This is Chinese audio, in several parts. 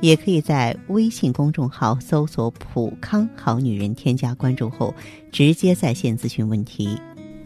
也可以在微信公众号搜索“普康好女人”，添加关注后直接在线咨询问题。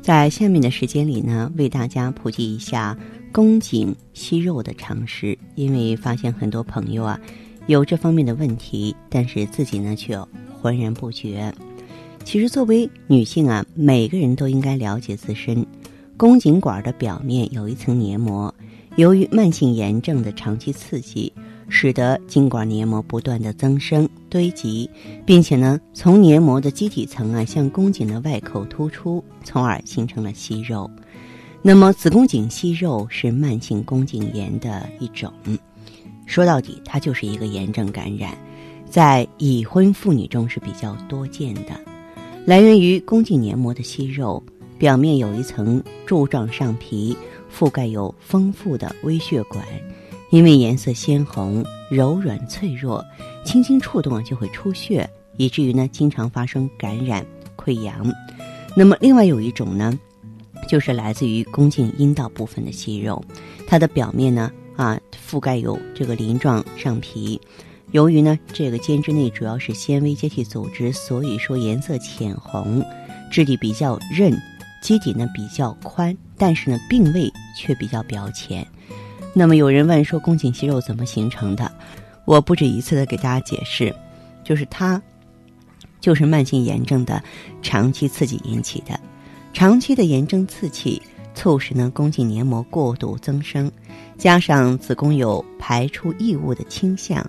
在下面的时间里呢，为大家普及一下宫颈息肉的常识，因为发现很多朋友啊有这方面的问题，但是自己呢却。浑然不觉。其实，作为女性啊，每个人都应该了解自身宫颈管的表面有一层黏膜。由于慢性炎症的长期刺激，使得颈管黏膜不断的增生堆积，并且呢，从黏膜的基底层啊向宫颈的外口突出，从而形成了息肉。那么，子宫颈息肉是慢性宫颈炎的一种。说到底，它就是一个炎症感染。在已婚妇女中是比较多见的，来源于宫颈黏膜的息肉，表面有一层柱状上皮，覆盖有丰富的微血管，因为颜色鲜红、柔软脆弱，轻轻触动就会出血，以至于呢经常发生感染溃疡。那么另外有一种呢，就是来自于宫颈阴道部分的息肉，它的表面呢啊覆盖有这个鳞状上皮。由于呢，这个间质内主要是纤维结缔组织，所以说颜色浅红，质地比较韧，基底呢比较宽，但是呢病位却比较表浅。那么有人问说，宫颈息肉怎么形成的？我不止一次的给大家解释，就是它就是慢性炎症的长期刺激引起的，长期的炎症刺激。促使呢宫颈黏膜过度增生，加上子宫有排出异物的倾向，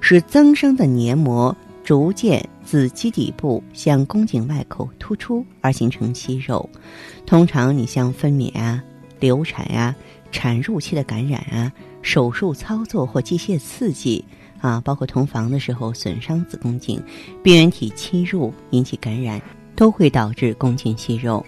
使增生的黏膜逐渐自基底部向宫颈外口突出，而形成息肉。通常你像分娩啊、流产啊、产褥期的感染啊、手术操作或机械刺激啊，包括同房的时候损伤子宫颈、病原体侵入引起感染，都会导致宫颈息肉。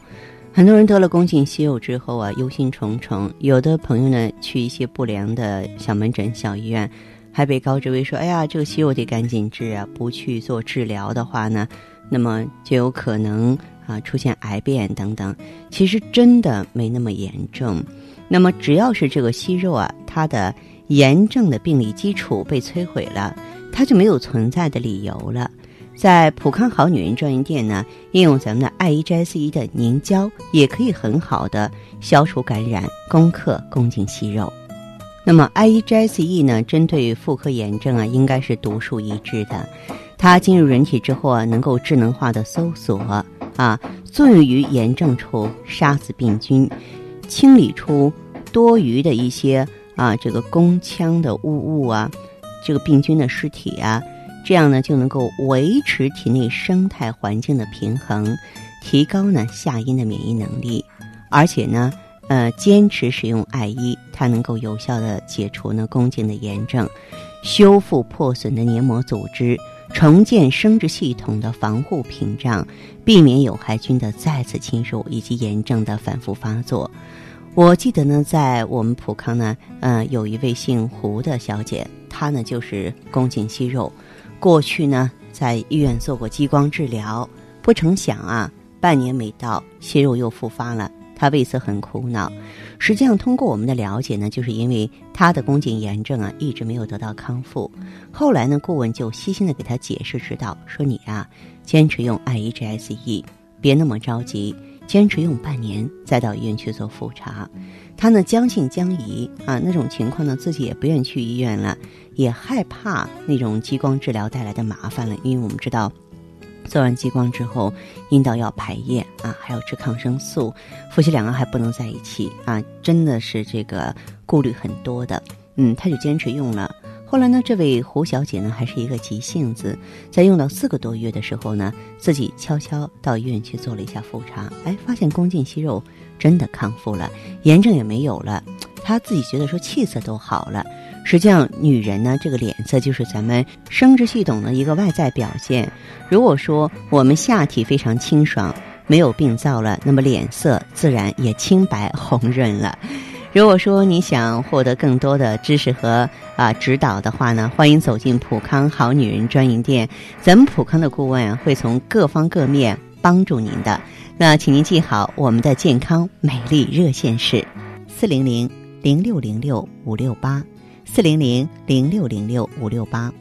很多人得了宫颈息肉之后啊，忧心忡忡。有的朋友呢，去一些不良的小门诊、小医院，还被告知为说：“哎呀，这个息肉得赶紧治啊，不去做治疗的话呢，那么就有可能啊出现癌变等等。”其实真的没那么严重。那么只要是这个息肉啊，它的炎症的病理基础被摧毁了，它就没有存在的理由了。在普康好女人专营店呢，应用咱们的 I E G S E 的凝胶，也可以很好的消除感染，攻克宫颈息肉。那么 I E G S E 呢，针对妇科炎症啊，应该是独树一帜的。它进入人体之后啊，能够智能化的搜索啊，作用于炎症处杀死病菌，清理出多余的一些啊这个宫腔的污物啊，这个病菌的尸体啊。这样呢，就能够维持体内生态环境的平衡，提高呢下阴的免疫能力，而且呢，呃，坚持使用艾依，它能够有效的解除呢宫颈的炎症，修复破损的黏膜组织，重建生殖系统的防护屏障，避免有害菌的再次侵入以及炎症的反复发作。我记得呢，在我们普康呢，呃，有一位姓胡的小姐，她呢就是宫颈息肉。过去呢，在医院做过激光治疗，不成想啊，半年没到，息肉又复发了。她为此很苦恼。实际上，通过我们的了解呢，就是因为她的宫颈炎症啊，一直没有得到康复。后来呢，顾问就细心的给她解释指导，说你啊，坚持用 I E G S E，别那么着急，坚持用半年，再到医院去做复查。他呢将信将疑啊，那种情况呢，自己也不愿去医院了。也害怕那种激光治疗带来的麻烦了，因为我们知道，做完激光之后，阴道要排液啊，还要吃抗生素，夫妻两个还不能在一起啊，真的是这个顾虑很多的。嗯，他就坚持用了。后来呢，这位胡小姐呢，还是一个急性子，在用到四个多月的时候呢，自己悄悄到医院去做了一下复查，哎，发现宫颈息肉真的康复了，炎症也没有了，她自己觉得说气色都好了。实际上，女人呢，这个脸色就是咱们生殖系统的一个外在表现。如果说我们下体非常清爽，没有病灶了，那么脸色自然也清白红润了。如果说你想获得更多的知识和啊指导的话呢，欢迎走进普康好女人专营店，咱们普康的顾问会从各方各面帮助您的。那请您记好，我们的健康美丽热线是四零零零六零六五六八四零零零六零六五六八。